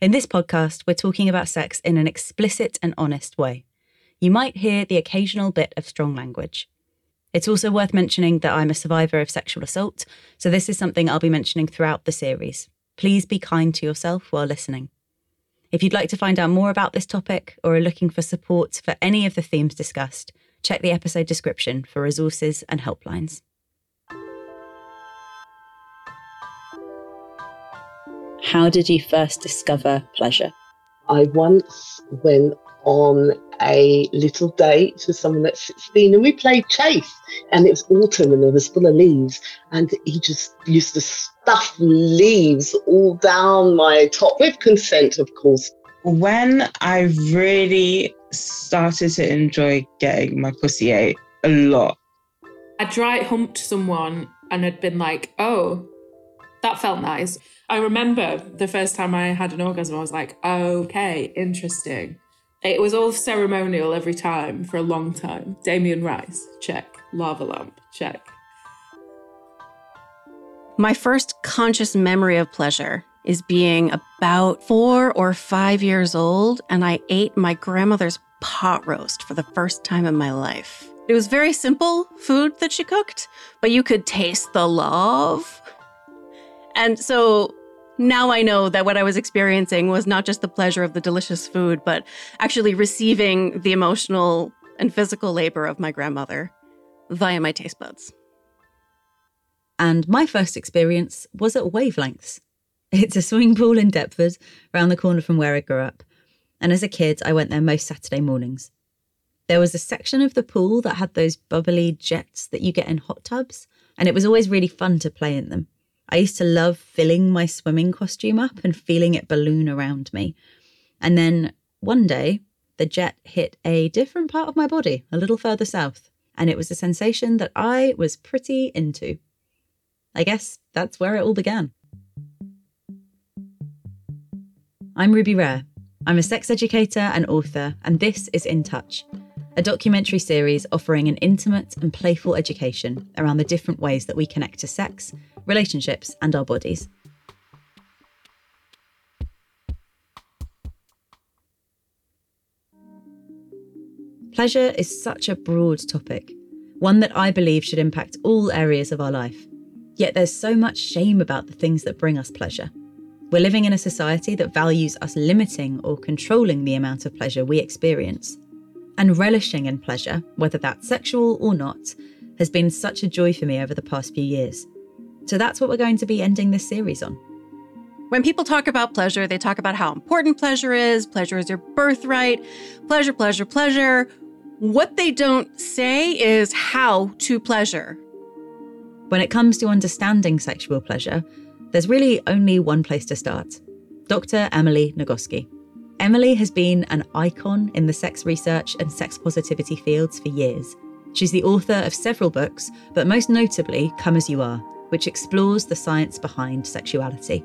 In this podcast, we're talking about sex in an explicit and honest way. You might hear the occasional bit of strong language. It's also worth mentioning that I'm a survivor of sexual assault, so this is something I'll be mentioning throughout the series. Please be kind to yourself while listening. If you'd like to find out more about this topic or are looking for support for any of the themes discussed, check the episode description for resources and helplines. How did you first discover pleasure? I once went on a little date with someone at 16 and we played chase and it was autumn and it was full of leaves and he just used to stuff leaves all down my top with consent of course. When i really started to enjoy getting my pussy ate a lot. I dry humped someone and had been like oh that felt nice i remember the first time i had an orgasm i was like okay interesting it was all ceremonial every time for a long time. Damien Rice, check. Lava lamp, check. My first conscious memory of pleasure is being about four or five years old, and I ate my grandmother's pot roast for the first time in my life. It was very simple food that she cooked, but you could taste the love. And so now I know that what I was experiencing was not just the pleasure of the delicious food, but actually receiving the emotional and physical labor of my grandmother via my taste buds. And my first experience was at Wavelengths. It's a swimming pool in Deptford, round the corner from where I grew up. And as a kid, I went there most Saturday mornings. There was a section of the pool that had those bubbly jets that you get in hot tubs, and it was always really fun to play in them. I used to love filling my swimming costume up and feeling it balloon around me. And then one day, the jet hit a different part of my body, a little further south, and it was a sensation that I was pretty into. I guess that's where it all began. I'm Ruby Rare. I'm a sex educator and author, and this is In Touch, a documentary series offering an intimate and playful education around the different ways that we connect to sex relationships, and our bodies. Pleasure is such a broad topic, one that I believe should impact all areas of our life. Yet there's so much shame about the things that bring us pleasure. We're living in a society that values us limiting or controlling the amount of pleasure we experience. And relishing in pleasure, whether that's sexual or not, has been such a joy for me over the past few years. So that's what we're going to be ending this series on. When people talk about pleasure, they talk about how important pleasure is. Pleasure is your birthright. Pleasure, pleasure, pleasure. What they don't say is how to pleasure. When it comes to understanding sexual pleasure, there's really only one place to start Dr. Emily Nagoski. Emily has been an icon in the sex research and sex positivity fields for years. She's the author of several books, but most notably, Come As You Are which explores the science behind sexuality.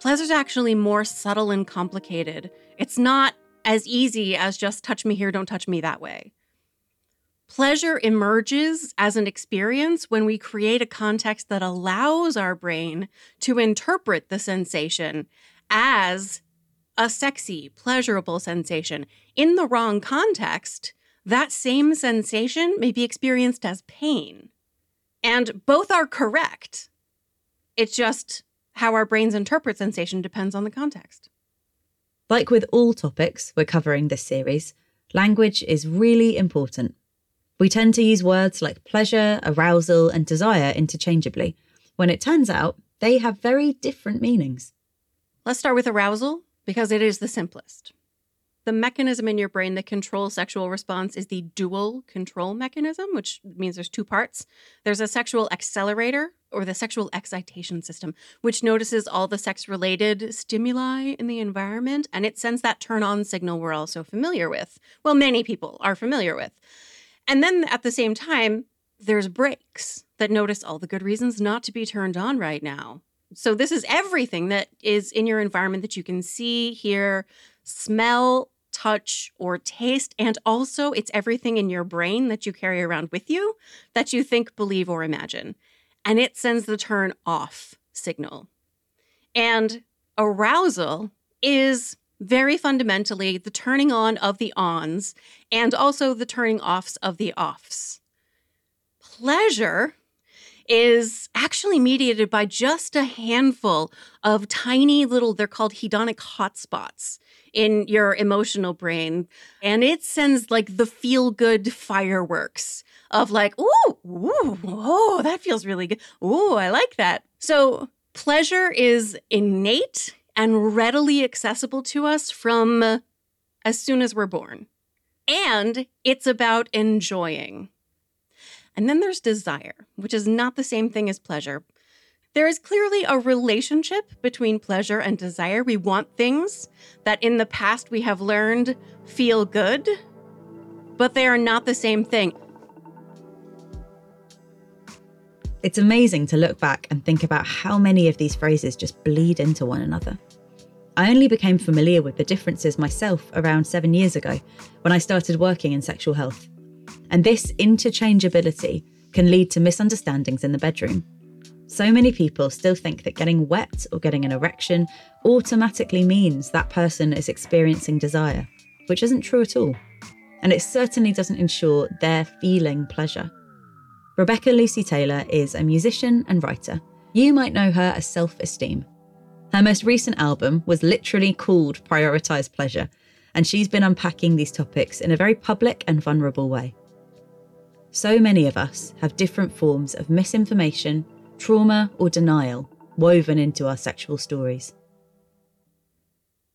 Pleasure is actually more subtle and complicated. It's not as easy as just touch me here, don't touch me that way. Pleasure emerges as an experience when we create a context that allows our brain to interpret the sensation as a sexy, pleasurable sensation. In the wrong context, that same sensation may be experienced as pain. And both are correct. It's just how our brains interpret sensation depends on the context. Like with all topics we're covering this series, language is really important. We tend to use words like pleasure, arousal, and desire interchangeably, when it turns out they have very different meanings. Let's start with arousal because it is the simplest. The mechanism in your brain that controls sexual response is the dual control mechanism, which means there's two parts. There's a sexual accelerator or the sexual excitation system, which notices all the sex related stimuli in the environment and it sends that turn on signal we're all so familiar with. Well, many people are familiar with. And then at the same time, there's brakes that notice all the good reasons not to be turned on right now. So, this is everything that is in your environment that you can see, hear, smell, touch, or taste. And also, it's everything in your brain that you carry around with you that you think, believe, or imagine. And it sends the turn off signal. And Arousal is very fundamentally the turning on of the ons and also the turning offs of the offs. Pleasure is actually mediated by just a handful of tiny little, they're called hedonic hotspots in your emotional brain. And it sends like the feel good fireworks of like, ooh, ooh, oh, that feels really good. Ooh, I like that. So pleasure is innate and readily accessible to us from uh, as soon as we're born. And it's about enjoying. And then there's desire, which is not the same thing as pleasure. There is clearly a relationship between pleasure and desire. We want things that in the past we have learned feel good, but they are not the same thing. It's amazing to look back and think about how many of these phrases just bleed into one another. I only became familiar with the differences myself around seven years ago when I started working in sexual health. And this interchangeability can lead to misunderstandings in the bedroom. So many people still think that getting wet or getting an erection automatically means that person is experiencing desire, which isn't true at all. And it certainly doesn't ensure they're feeling pleasure. Rebecca Lucy Taylor is a musician and writer. You might know her as Self Esteem. Her most recent album was literally called Prioritize Pleasure, and she's been unpacking these topics in a very public and vulnerable way. So many of us have different forms of misinformation, trauma, or denial woven into our sexual stories.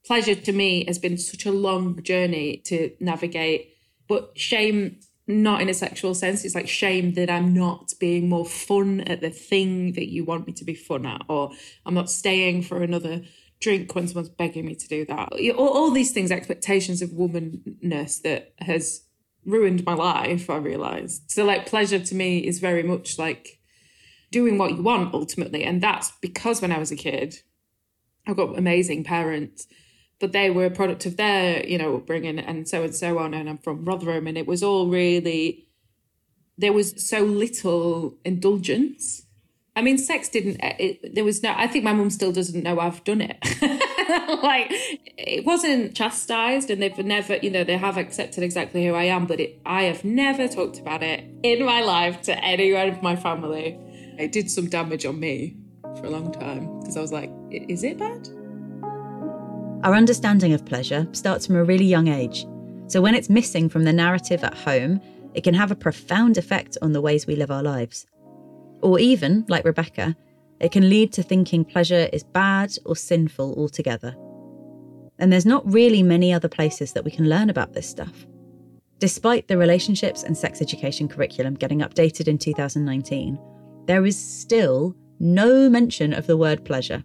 Pleasure to me has been such a long journey to navigate, but shame not in a sexual sense. It's like shame that I'm not being more fun at the thing that you want me to be fun at, or I'm not staying for another drink when someone's begging me to do that. All, all these things, expectations of womanness that has ruined my life, I realized. So, like, pleasure to me is very much like doing what you want ultimately. And that's because when I was a kid, I've got amazing parents but they were a product of their, you know, upbringing and so and so on. And I'm from Rotherham, and it was all really there was so little indulgence. I mean, sex didn't. Uh, it, there was no. I think my mum still doesn't know I've done it. like it wasn't chastised, and they've never, you know, they have accepted exactly who I am. But it, I have never talked about it in my life to anyone of my family. It did some damage on me for a long time because I was like, is it bad? Our understanding of pleasure starts from a really young age. So when it's missing from the narrative at home, it can have a profound effect on the ways we live our lives. Or even, like Rebecca, it can lead to thinking pleasure is bad or sinful altogether. And there's not really many other places that we can learn about this stuff. Despite the relationships and sex education curriculum getting updated in 2019, there is still no mention of the word pleasure,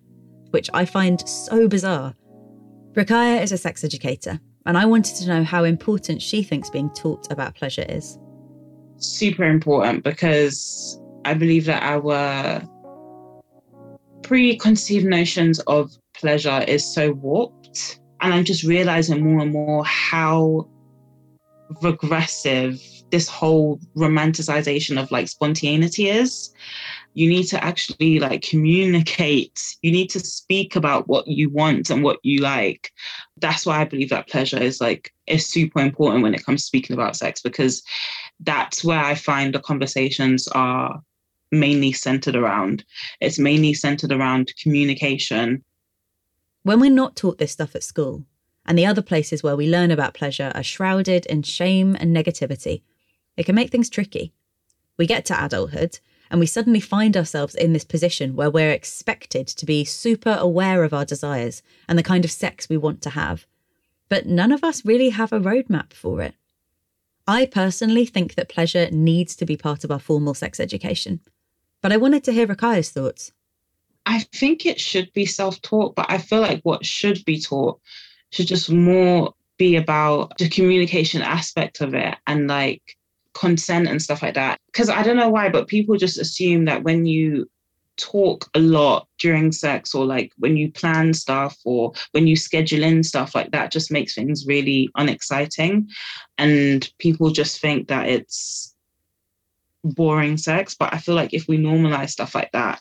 which I find so bizarre Rakaya is a sex educator, and I wanted to know how important she thinks being taught about pleasure is. Super important because I believe that our preconceived notions of pleasure is so warped. And I'm just realizing more and more how regressive this whole romanticization of like spontaneity is you need to actually like communicate you need to speak about what you want and what you like that's why i believe that pleasure is like is super important when it comes to speaking about sex because that's where i find the conversations are mainly centered around it's mainly centered around communication when we're not taught this stuff at school and the other places where we learn about pleasure are shrouded in shame and negativity it can make things tricky we get to adulthood and we suddenly find ourselves in this position where we're expected to be super aware of our desires and the kind of sex we want to have. But none of us really have a roadmap for it. I personally think that pleasure needs to be part of our formal sex education. But I wanted to hear Rakaya's thoughts. I think it should be self taught, but I feel like what should be taught should just more be about the communication aspect of it and like consent and stuff like that. Because I don't know why, but people just assume that when you talk a lot during sex or like when you plan stuff or when you schedule in stuff like that just makes things really unexciting and people just think that it's boring sex. But I feel like if we normalize stuff like that,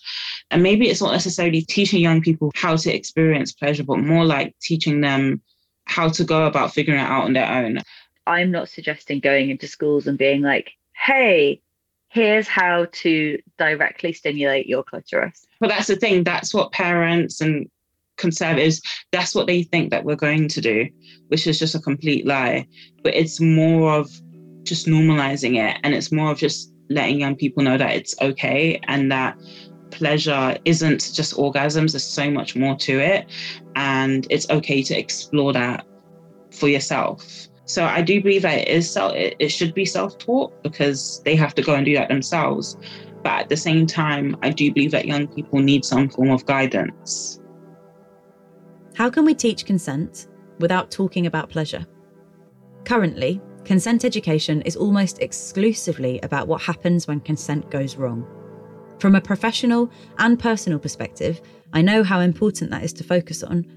and maybe it's not necessarily teaching young people how to experience pleasure, but more like teaching them how to go about figuring it out on their own. I'm not suggesting going into schools and being like, hey, here's how to directly stimulate your clitoris. But that's the thing, that's what parents and conservatives, that's what they think that we're going to do, which is just a complete lie. But it's more of just normalizing it and it's more of just letting young people know that it's okay and that pleasure isn't just orgasms, there's so much more to it. And it's okay to explore that for yourself. So I do believe that it is self, it, it should be self-taught because they have to go and do that themselves. But at the same time, I do believe that young people need some form of guidance. How can we teach consent without talking about pleasure? Currently, consent education is almost exclusively about what happens when consent goes wrong. From a professional and personal perspective, I know how important that is to focus on,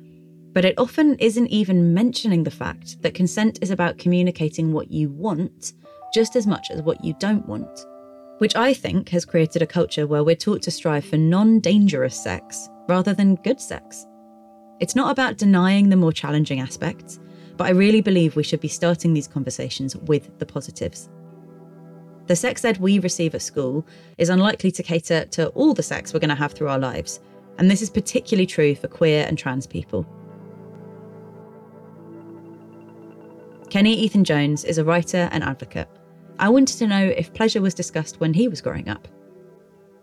but it often isn't even mentioning the fact that consent is about communicating what you want just as much as what you don't want, which I think has created a culture where we're taught to strive for non dangerous sex rather than good sex. It's not about denying the more challenging aspects, but I really believe we should be starting these conversations with the positives. The sex ed we receive at school is unlikely to cater to all the sex we're going to have through our lives, and this is particularly true for queer and trans people. Kenny Ethan Jones is a writer and advocate. I wanted to know if pleasure was discussed when he was growing up.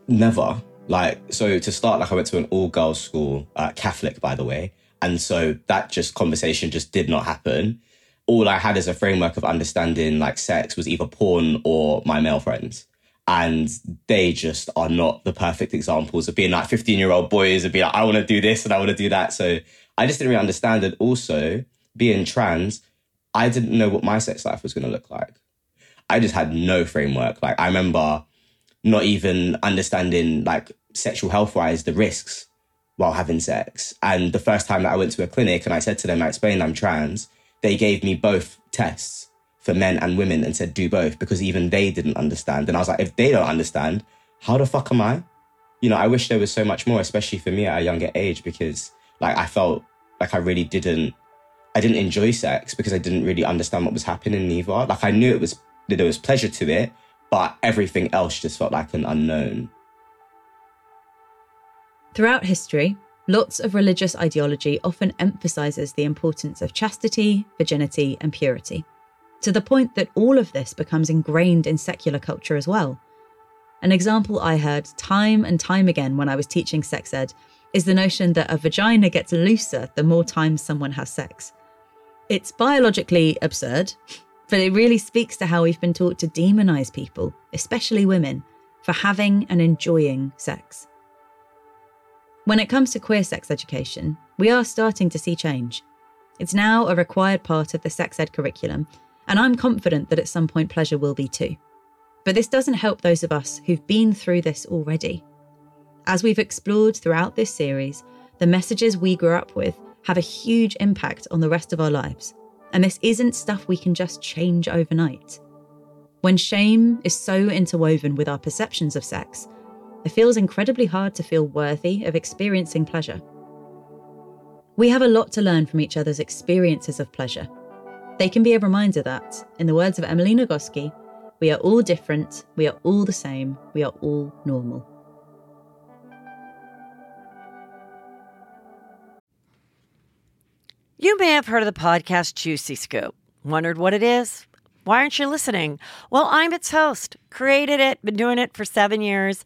Never. Like, so to start, like I went to an all girls school, uh, Catholic, by the way. And so that just conversation just did not happen. All I had as a framework of understanding like sex was either porn or my male friends. And they just are not the perfect examples of being like 15 year old boys and being like, I want to do this and I want to do that. So I just didn't really understand it. Also, being trans, I didn't know what my sex life was going to look like. I just had no framework. Like I remember not even understanding like sexual health wise the risks while having sex. And the first time that I went to a clinic and I said to them, I explained I'm trans, they gave me both tests for men and women and said do both because even they didn't understand. And I was like, if they don't understand, how the fuck am I? You know, I wish there was so much more, especially for me at a younger age, because like I felt like I really didn't I didn't enjoy sex because I didn't really understand what was happening either. Like I knew it was that there was pleasure to it, but everything else just felt like an unknown. Throughout history, lots of religious ideology often emphasizes the importance of chastity, virginity, and purity, to the point that all of this becomes ingrained in secular culture as well. An example I heard time and time again when I was teaching sex ed is the notion that a vagina gets looser the more times someone has sex. It's biologically absurd, but it really speaks to how we've been taught to demonize people, especially women, for having and enjoying sex. When it comes to queer sex education, we are starting to see change. It's now a required part of the sex ed curriculum, and I'm confident that at some point pleasure will be too. But this doesn't help those of us who've been through this already. As we've explored throughout this series, the messages we grew up with have a huge impact on the rest of our lives. And this isn't stuff we can just change overnight. When shame is so interwoven with our perceptions of sex, it feels incredibly hard to feel worthy of experiencing pleasure. We have a lot to learn from each other's experiences of pleasure. They can be a reminder that, in the words of Emily Nagoski, we are all different, we are all the same, we are all normal. You may have heard of the podcast Juicy Scoop. Wondered what it is? Why aren't you listening? Well, I'm its host, created it, been doing it for seven years.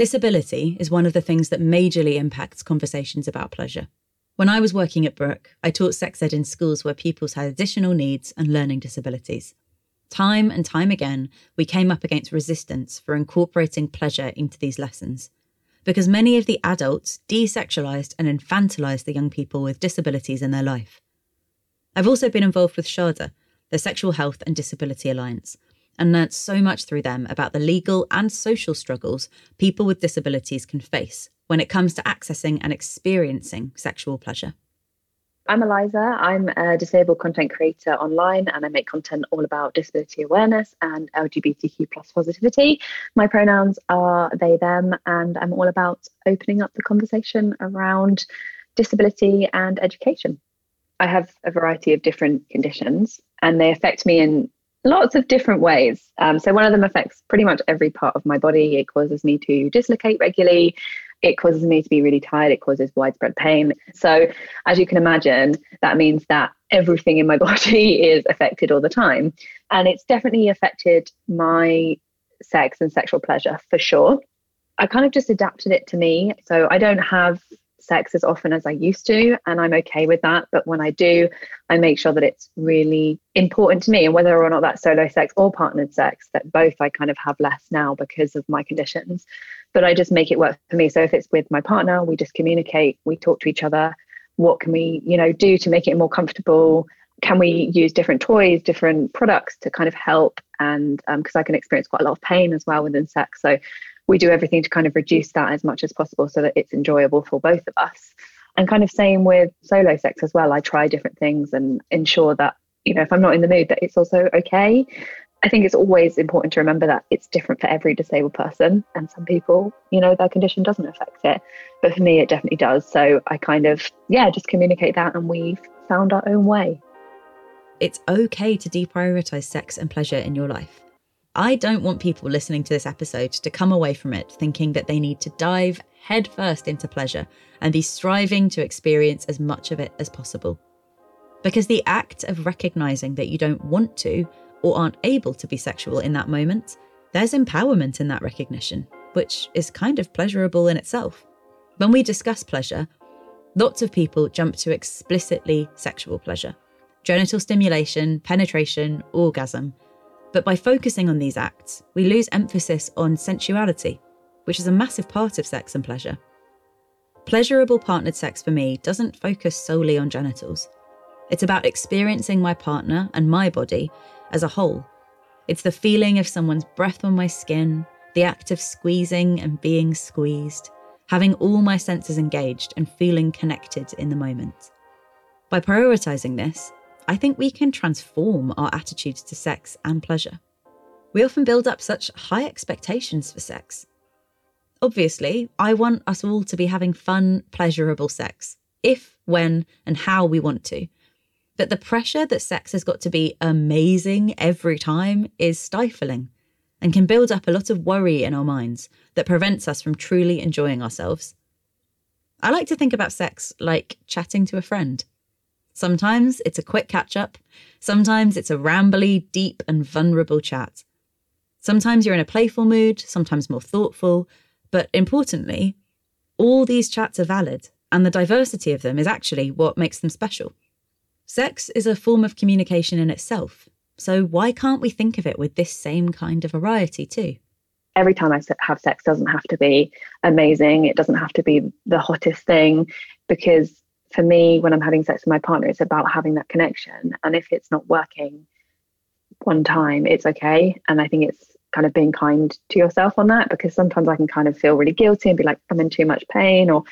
Disability is one of the things that majorly impacts conversations about pleasure. When I was working at Brook, I taught sex ed in schools where pupils had additional needs and learning disabilities. Time and time again, we came up against resistance for incorporating pleasure into these lessons. Because many of the adults desexualized and infantilized the young people with disabilities in their life. I've also been involved with SHADA, the Sexual Health and Disability Alliance, and learnt so much through them about the legal and social struggles people with disabilities can face when it comes to accessing and experiencing sexual pleasure. I'm Eliza. I'm a disabled content creator online and I make content all about disability awareness and LGBTQ plus positivity. My pronouns are they, them, and I'm all about opening up the conversation around disability and education. I have a variety of different conditions and they affect me in lots of different ways. Um, so, one of them affects pretty much every part of my body. It causes me to dislocate regularly it causes me to be really tired. It causes widespread pain. So, as you can imagine, that means that everything in my body is affected all the time. And it's definitely affected my sex and sexual pleasure for sure. I kind of just adapted it to me. So, I don't have sex as often as I used to, and I'm okay with that. But when I do, I make sure that it's really important to me, and whether or not that's solo sex or partnered sex, that both I kind of have less now because of my conditions but I just make it work for me. So if it's with my partner, we just communicate, we talk to each other. What can we, you know, do to make it more comfortable? Can we use different toys, different products to kind of help? And because um, I can experience quite a lot of pain as well within sex, so we do everything to kind of reduce that as much as possible so that it's enjoyable for both of us. And kind of same with solo sex as well. I try different things and ensure that you know if I'm not in the mood that it's also okay. I think it's always important to remember that it's different for every disabled person. And some people, you know, their condition doesn't affect it. But for me, it definitely does. So I kind of, yeah, just communicate that and we've found our own way. It's okay to deprioritize sex and pleasure in your life. I don't want people listening to this episode to come away from it thinking that they need to dive headfirst into pleasure and be striving to experience as much of it as possible. Because the act of recognizing that you don't want to or aren't able to be sexual in that moment, there's empowerment in that recognition, which is kind of pleasurable in itself. When we discuss pleasure, lots of people jump to explicitly sexual pleasure genital stimulation, penetration, orgasm. But by focusing on these acts, we lose emphasis on sensuality, which is a massive part of sex and pleasure. Pleasurable partnered sex for me doesn't focus solely on genitals. It's about experiencing my partner and my body as a whole. It's the feeling of someone's breath on my skin, the act of squeezing and being squeezed, having all my senses engaged and feeling connected in the moment. By prioritizing this, I think we can transform our attitudes to sex and pleasure. We often build up such high expectations for sex. Obviously, I want us all to be having fun, pleasurable sex, if, when, and how we want to, but the pressure that sex has got to be amazing every time is stifling and can build up a lot of worry in our minds that prevents us from truly enjoying ourselves. I like to think about sex like chatting to a friend. Sometimes it's a quick catch up, sometimes it's a rambly, deep, and vulnerable chat. Sometimes you're in a playful mood, sometimes more thoughtful, but importantly, all these chats are valid, and the diversity of them is actually what makes them special. Sex is a form of communication in itself. So why can't we think of it with this same kind of variety too? Every time I have sex doesn't have to be amazing. It doesn't have to be the hottest thing because for me, when I'm having sex with my partner, it's about having that connection. And if it's not working one time, it's okay. And I think it's kind of being kind to yourself on that because sometimes I can kind of feel really guilty and be like, I'm in too much pain or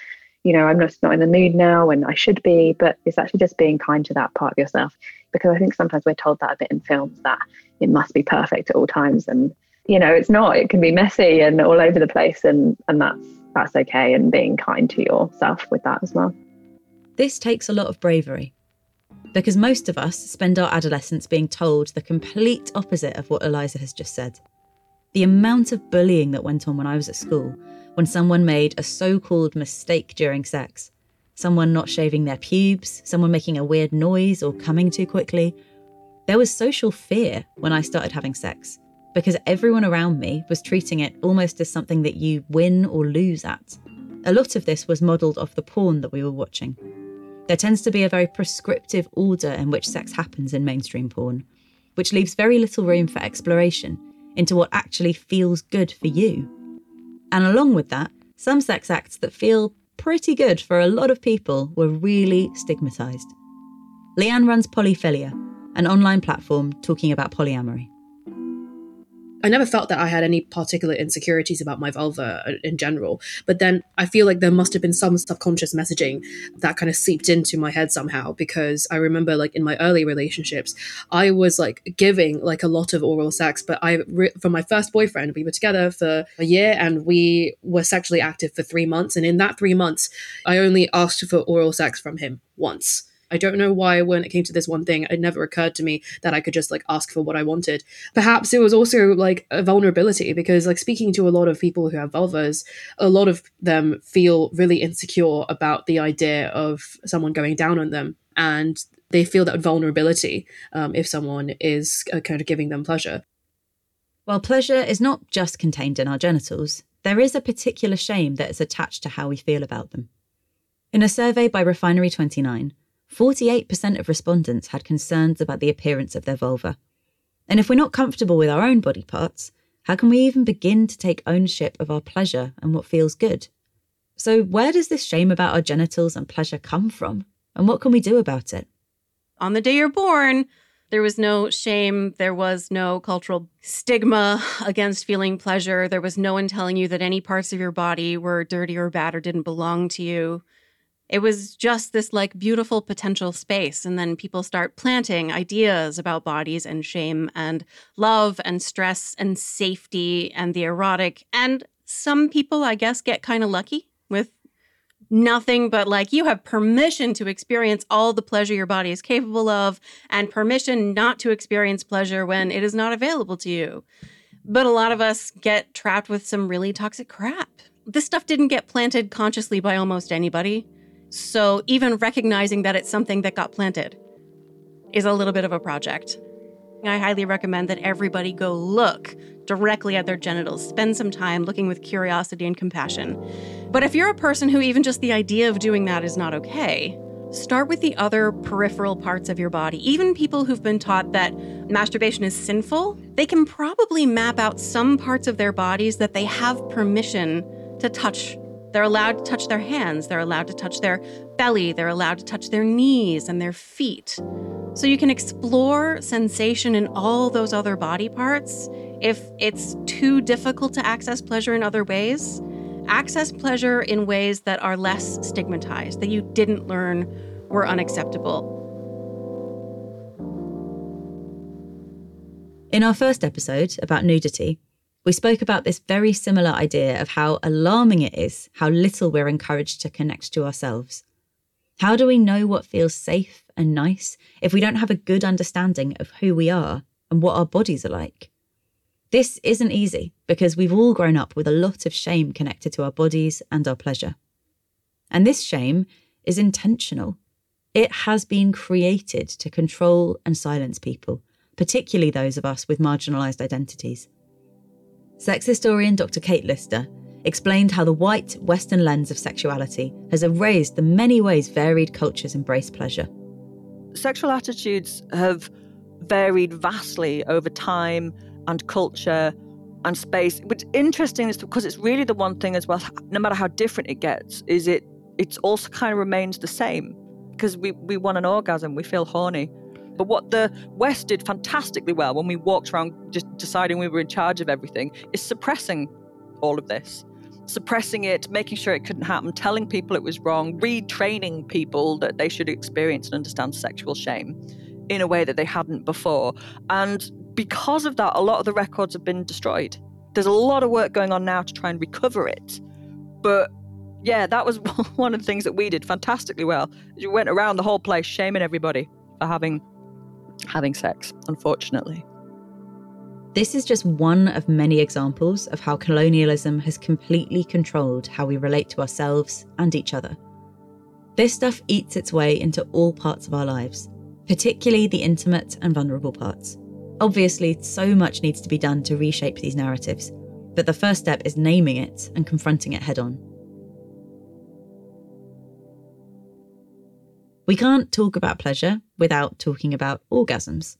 you know, I'm just not in the mood now and I should be, but it's actually just being kind to that part of yourself. Because I think sometimes we're told that a bit in films that it must be perfect at all times. And, you know, it's not. It can be messy and all over the place and and that's that's okay and being kind to yourself with that as well. This takes a lot of bravery. Because most of us spend our adolescence being told the complete opposite of what Eliza has just said. The amount of bullying that went on when I was at school when someone made a so called mistake during sex. Someone not shaving their pubes, someone making a weird noise or coming too quickly. There was social fear when I started having sex because everyone around me was treating it almost as something that you win or lose at. A lot of this was modelled off the porn that we were watching. There tends to be a very prescriptive order in which sex happens in mainstream porn, which leaves very little room for exploration into what actually feels good for you. And along with that, some sex acts that feel pretty good for a lot of people were really stigmatised. Leanne runs Polyphilia, an online platform talking about polyamory. I never felt that I had any particular insecurities about my vulva uh, in general. But then I feel like there must have been some subconscious messaging that kind of seeped into my head somehow because I remember like in my early relationships, I was like giving like a lot of oral sex. But I, for my first boyfriend, we were together for a year and we were sexually active for three months. And in that three months, I only asked for oral sex from him once. I don't know why when it came to this one thing, it never occurred to me that I could just like ask for what I wanted. Perhaps it was also like a vulnerability because like speaking to a lot of people who have vulvas, a lot of them feel really insecure about the idea of someone going down on them and they feel that vulnerability um, if someone is uh, kind of giving them pleasure. While pleasure is not just contained in our genitals, there is a particular shame that is attached to how we feel about them. In a survey by Refinery 29, 48% of respondents had concerns about the appearance of their vulva. And if we're not comfortable with our own body parts, how can we even begin to take ownership of our pleasure and what feels good? So, where does this shame about our genitals and pleasure come from? And what can we do about it? On the day you're born, there was no shame. There was no cultural stigma against feeling pleasure. There was no one telling you that any parts of your body were dirty or bad or didn't belong to you. It was just this like beautiful potential space. And then people start planting ideas about bodies and shame and love and stress and safety and the erotic. And some people, I guess, get kind of lucky with nothing but like you have permission to experience all the pleasure your body is capable of and permission not to experience pleasure when it is not available to you. But a lot of us get trapped with some really toxic crap. This stuff didn't get planted consciously by almost anybody. So even recognizing that it's something that got planted is a little bit of a project. I highly recommend that everybody go look directly at their genitals, spend some time looking with curiosity and compassion. But if you're a person who even just the idea of doing that is not okay, start with the other peripheral parts of your body. Even people who've been taught that masturbation is sinful, they can probably map out some parts of their bodies that they have permission to touch they're allowed to touch their hands, they're allowed to touch their belly, they're allowed to touch their knees and their feet. So you can explore sensation in all those other body parts. If it's too difficult to access pleasure in other ways, access pleasure in ways that are less stigmatized, that you didn't learn were unacceptable. In our first episode about nudity, we spoke about this very similar idea of how alarming it is how little we're encouraged to connect to ourselves. How do we know what feels safe and nice if we don't have a good understanding of who we are and what our bodies are like? This isn't easy because we've all grown up with a lot of shame connected to our bodies and our pleasure. And this shame is intentional. It has been created to control and silence people, particularly those of us with marginalised identities. Sex historian Dr. Kate Lister explained how the white Western lens of sexuality has erased the many ways varied cultures embrace pleasure. Sexual attitudes have varied vastly over time and culture and space. What's interesting is because it's really the one thing as well, no matter how different it gets, is it it also kind of remains the same. Because we, we want an orgasm, we feel horny. But what the West did fantastically well when we walked around just deciding we were in charge of everything is suppressing all of this. Suppressing it, making sure it couldn't happen, telling people it was wrong, retraining people that they should experience and understand sexual shame in a way that they hadn't before. And because of that, a lot of the records have been destroyed. There's a lot of work going on now to try and recover it. But yeah, that was one of the things that we did fantastically well. We went around the whole place shaming everybody for having having sex, unfortunately. This is just one of many examples of how colonialism has completely controlled how we relate to ourselves and each other. This stuff eats its way into all parts of our lives, particularly the intimate and vulnerable parts. Obviously, so much needs to be done to reshape these narratives, but the first step is naming it and confronting it head on. We can't talk about pleasure without talking about orgasms.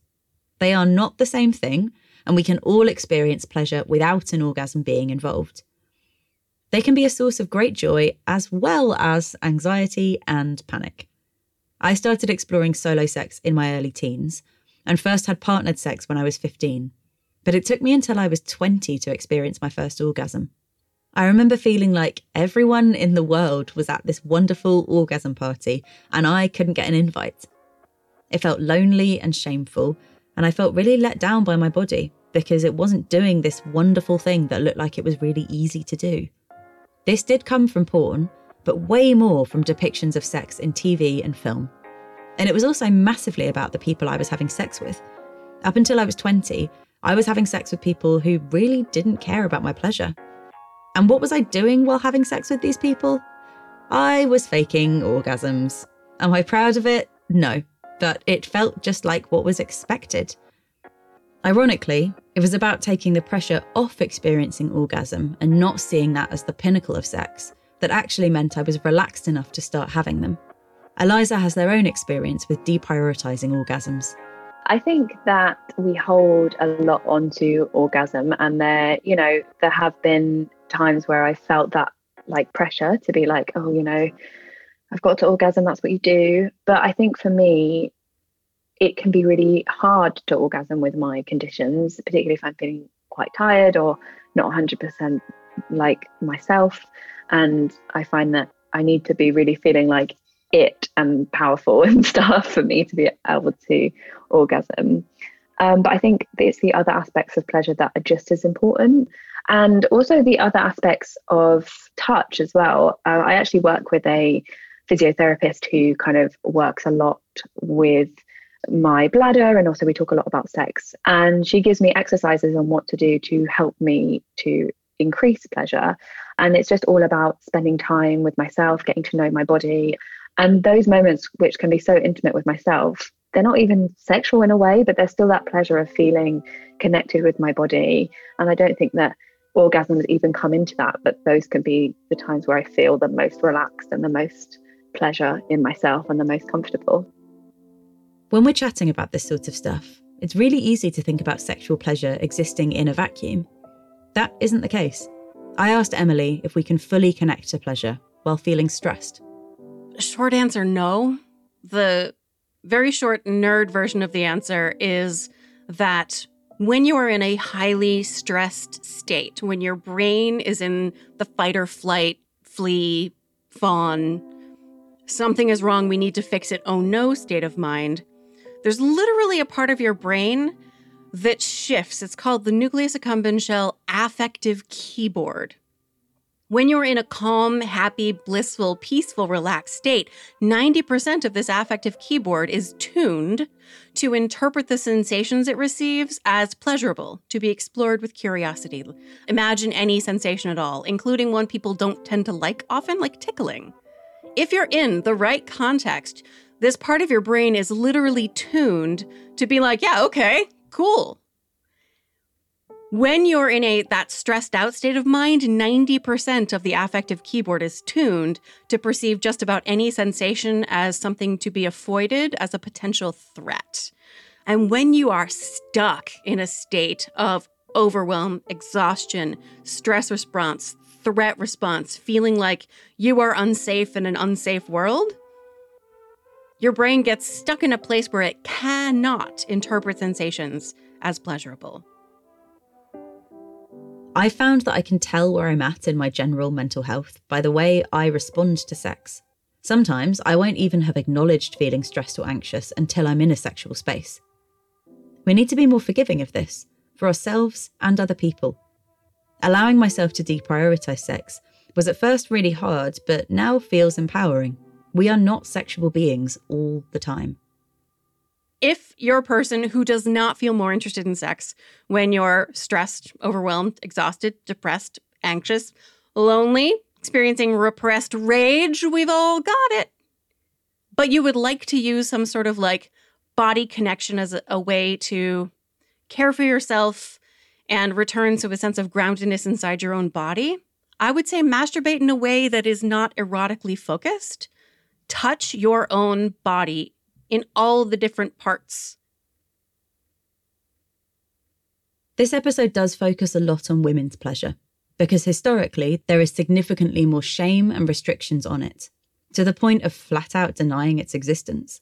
They are not the same thing, and we can all experience pleasure without an orgasm being involved. They can be a source of great joy as well as anxiety and panic. I started exploring solo sex in my early teens and first had partnered sex when I was 15, but it took me until I was 20 to experience my first orgasm. I remember feeling like everyone in the world was at this wonderful orgasm party and I couldn't get an invite. It felt lonely and shameful, and I felt really let down by my body because it wasn't doing this wonderful thing that looked like it was really easy to do. This did come from porn, but way more from depictions of sex in TV and film. And it was also massively about the people I was having sex with. Up until I was 20, I was having sex with people who really didn't care about my pleasure. And what was I doing while having sex with these people? I was faking orgasms. Am I proud of it? No, but it felt just like what was expected. Ironically, it was about taking the pressure off experiencing orgasm and not seeing that as the pinnacle of sex that actually meant I was relaxed enough to start having them. Eliza has their own experience with deprioritizing orgasms. I think that we hold a lot onto orgasm, and there, you know, there have been times where I felt that like pressure to be like, oh, you know, I've got to orgasm, that's what you do. But I think for me, it can be really hard to orgasm with my conditions, particularly if I'm feeling quite tired or not 100% like myself. And I find that I need to be really feeling like it and powerful and stuff for me to be able to orgasm. Um, but I think it's the other aspects of pleasure that are just as important and also the other aspects of touch as well. Uh, I actually work with a physiotherapist who kind of works a lot with my bladder and also we talk a lot about sex. And she gives me exercises on what to do to help me to increase pleasure. And it's just all about spending time with myself getting to know my body. And those moments which can be so intimate with myself they're not even sexual in a way but there's still that pleasure of feeling connected with my body. And i don't think that orgasms even come into that, but those can be the times where I feel the most relaxed and the most pleasure in myself and the most comfortable. When we're chatting about this sort of stuff, it's really easy to think about sexual pleasure existing in a vacuum. That isn't the case. I asked Emily if we can fully connect to pleasure while feeling stressed. Short answer no. The very short nerd version of the answer is that when you are in a highly stressed state, when your brain is in the fight or flight, flee, fawn, something is wrong, we need to fix it, oh no state of mind, there's literally a part of your brain that shifts. It's called the nucleus accumbens shell affective keyboard. When you're in a calm, happy, blissful, peaceful, relaxed state, 90% of this affective keyboard is tuned to interpret the sensations it receives as pleasurable, to be explored with curiosity. Imagine any sensation at all, including one people don't tend to like often, like tickling. If you're in the right context, this part of your brain is literally tuned to be like, yeah, okay, cool. When you're in a that stressed out state of mind, 90% of the affective keyboard is tuned to perceive just about any sensation as something to be avoided as a potential threat. And when you are stuck in a state of overwhelm, exhaustion, stress response, threat response, feeling like you are unsafe in an unsafe world, your brain gets stuck in a place where it cannot interpret sensations as pleasurable. I found that I can tell where I'm at in my general mental health by the way I respond to sex. Sometimes I won't even have acknowledged feeling stressed or anxious until I'm in a sexual space. We need to be more forgiving of this, for ourselves and other people. Allowing myself to deprioritize sex was at first really hard, but now feels empowering. We are not sexual beings all the time. If you're a person who does not feel more interested in sex when you're stressed, overwhelmed, exhausted, depressed, anxious, lonely, experiencing repressed rage, we've all got it. But you would like to use some sort of like body connection as a, a way to care for yourself and return to a sense of groundedness inside your own body. I would say masturbate in a way that is not erotically focused. Touch your own body in all the different parts. This episode does focus a lot on women's pleasure because historically there is significantly more shame and restrictions on it, to the point of flat out denying its existence.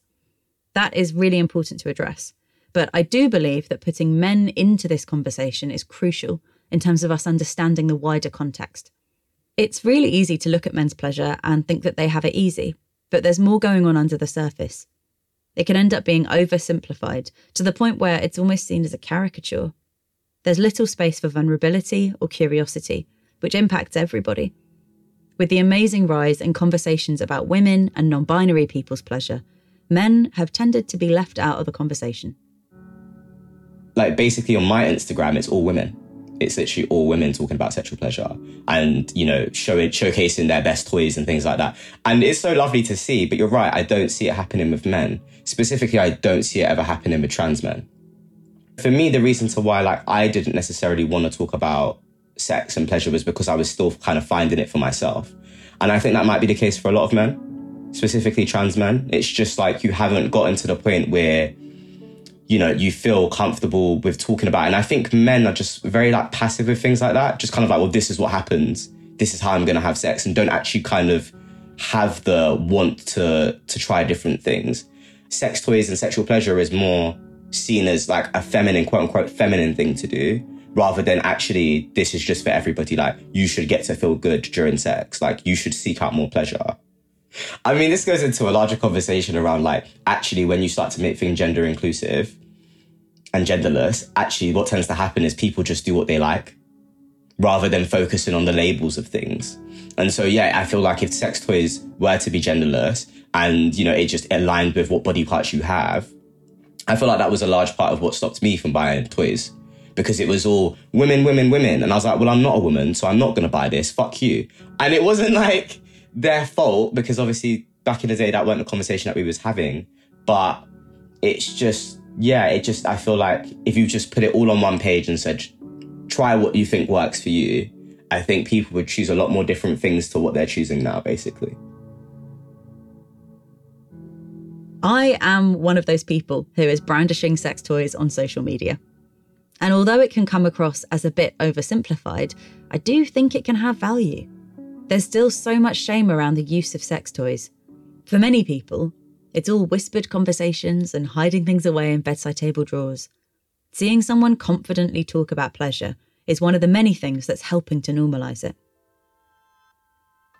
That is really important to address. But I do believe that putting men into this conversation is crucial in terms of us understanding the wider context. It's really easy to look at men's pleasure and think that they have it easy, but there's more going on under the surface. It can end up being oversimplified to the point where it's almost seen as a caricature. There's little space for vulnerability or curiosity, which impacts everybody. With the amazing rise in conversations about women and non binary people's pleasure, men have tended to be left out of the conversation. Like, basically, on my Instagram, it's all women. It's literally all women talking about sexual pleasure and, you know, showing, showcasing their best toys and things like that. And it's so lovely to see, but you're right, I don't see it happening with men. Specifically, I don't see it ever happening with trans men. For me, the reason to why, like, I didn't necessarily want to talk about sex and pleasure was because I was still kind of finding it for myself. And I think that might be the case for a lot of men, specifically trans men. It's just like you haven't gotten to the point where you know, you feel comfortable with talking about. It. And I think men are just very like passive with things like that. Just kind of like, well, this is what happens. This is how I'm going to have sex and don't actually kind of have the want to, to try different things. Sex toys and sexual pleasure is more seen as like a feminine, quote unquote, feminine thing to do rather than actually, this is just for everybody. Like you should get to feel good during sex. Like you should seek out more pleasure. I mean, this goes into a larger conversation around like actually when you start to make things gender inclusive and genderless, actually what tends to happen is people just do what they like rather than focusing on the labels of things. And so, yeah, I feel like if sex toys were to be genderless and, you know, it just aligned with what body parts you have, I feel like that was a large part of what stopped me from buying toys because it was all women, women, women. And I was like, well, I'm not a woman, so I'm not going to buy this. Fuck you. And it wasn't like, their fault because obviously back in the day that weren't the conversation that we was having. But it's just yeah, it just I feel like if you just put it all on one page and said try what you think works for you, I think people would choose a lot more different things to what they're choosing now, basically. I am one of those people who is brandishing sex toys on social media. And although it can come across as a bit oversimplified, I do think it can have value. There's still so much shame around the use of sex toys. For many people, it's all whispered conversations and hiding things away in bedside table drawers. Seeing someone confidently talk about pleasure is one of the many things that's helping to normalise it.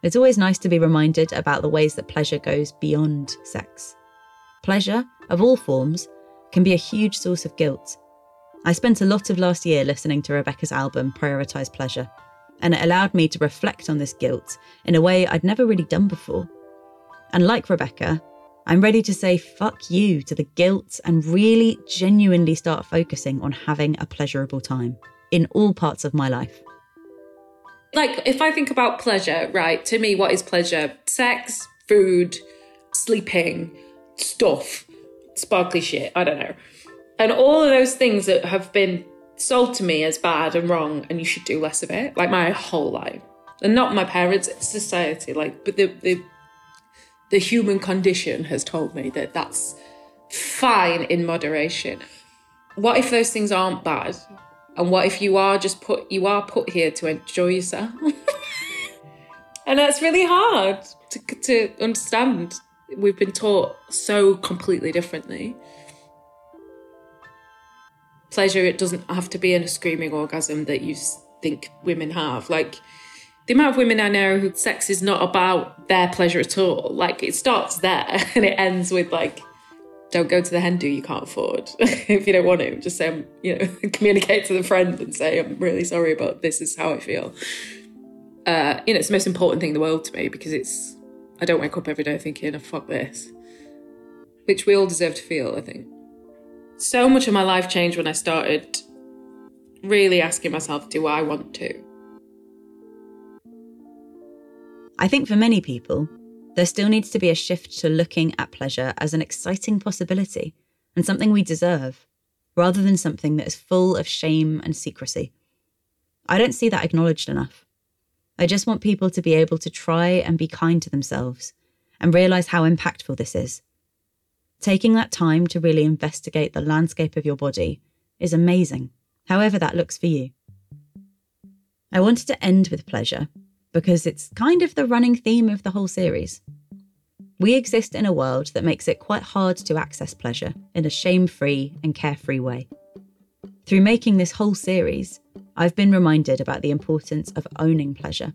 It's always nice to be reminded about the ways that pleasure goes beyond sex. Pleasure, of all forms, can be a huge source of guilt. I spent a lot of last year listening to Rebecca's album, Prioritise Pleasure, and it allowed me to reflect on this guilt in a way I'd never really done before. And like Rebecca, I'm ready to say fuck you to the guilt and really genuinely start focusing on having a pleasurable time in all parts of my life. Like, if I think about pleasure, right, to me, what is pleasure? Sex, food, sleeping, stuff, sparkly shit, I don't know. And all of those things that have been sold to me as bad and wrong and you should do less of it like my whole life. And not my parents society like but the the the human condition has told me that that's fine in moderation. What if those things aren't bad? And what if you are just put you are put here to enjoy yourself? And that's really hard to, to understand. We've been taught so completely differently pleasure it doesn't have to be in a screaming orgasm that you think women have. Like the amount of women i know who sex is not about their pleasure at all. Like it starts there and it ends with like don't go to the hen do you can't afford if you don't want to. Just say um, you know communicate to the friend and say i'm really sorry but this is how i feel. Uh, you know it's the most important thing in the world to me because it's i don't wake up every day thinking oh, fuck this which we all deserve to feel i think So much of my life changed when I started really asking myself, do I want to? I think for many people, there still needs to be a shift to looking at pleasure as an exciting possibility and something we deserve, rather than something that is full of shame and secrecy. I don't see that acknowledged enough. I just want people to be able to try and be kind to themselves and realise how impactful this is. Taking that time to really investigate the landscape of your body is amazing, however that looks for you. I wanted to end with pleasure because it's kind of the running theme of the whole series. We exist in a world that makes it quite hard to access pleasure in a shame free and carefree way. Through making this whole series, I've been reminded about the importance of owning pleasure,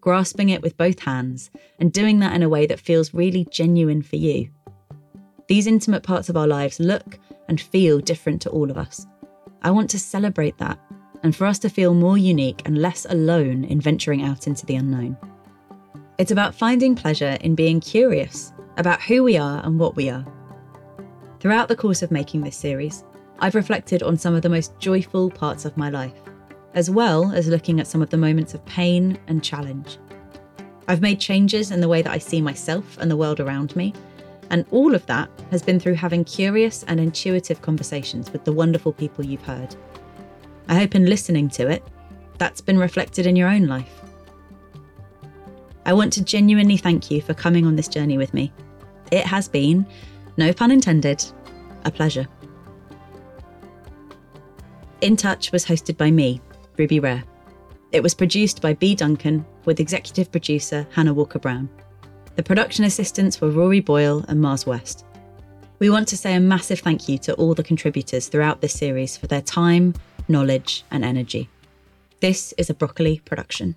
grasping it with both hands, and doing that in a way that feels really genuine for you. These intimate parts of our lives look and feel different to all of us. I want to celebrate that and for us to feel more unique and less alone in venturing out into the unknown. It's about finding pleasure in being curious about who we are and what we are. Throughout the course of making this series, I've reflected on some of the most joyful parts of my life, as well as looking at some of the moments of pain and challenge. I've made changes in the way that I see myself and the world around me, and all of that has been through having curious and intuitive conversations with the wonderful people you've heard. I hope in listening to it, that's been reflected in your own life. I want to genuinely thank you for coming on this journey with me. It has been, no pun intended, a pleasure. In Touch was hosted by me, Ruby Rare. It was produced by B. Duncan with executive producer Hannah Walker Brown. The production assistants were Rory Boyle and Mars West. We want to say a massive thank you to all the contributors throughout this series for their time, knowledge, and energy. This is a Broccoli production.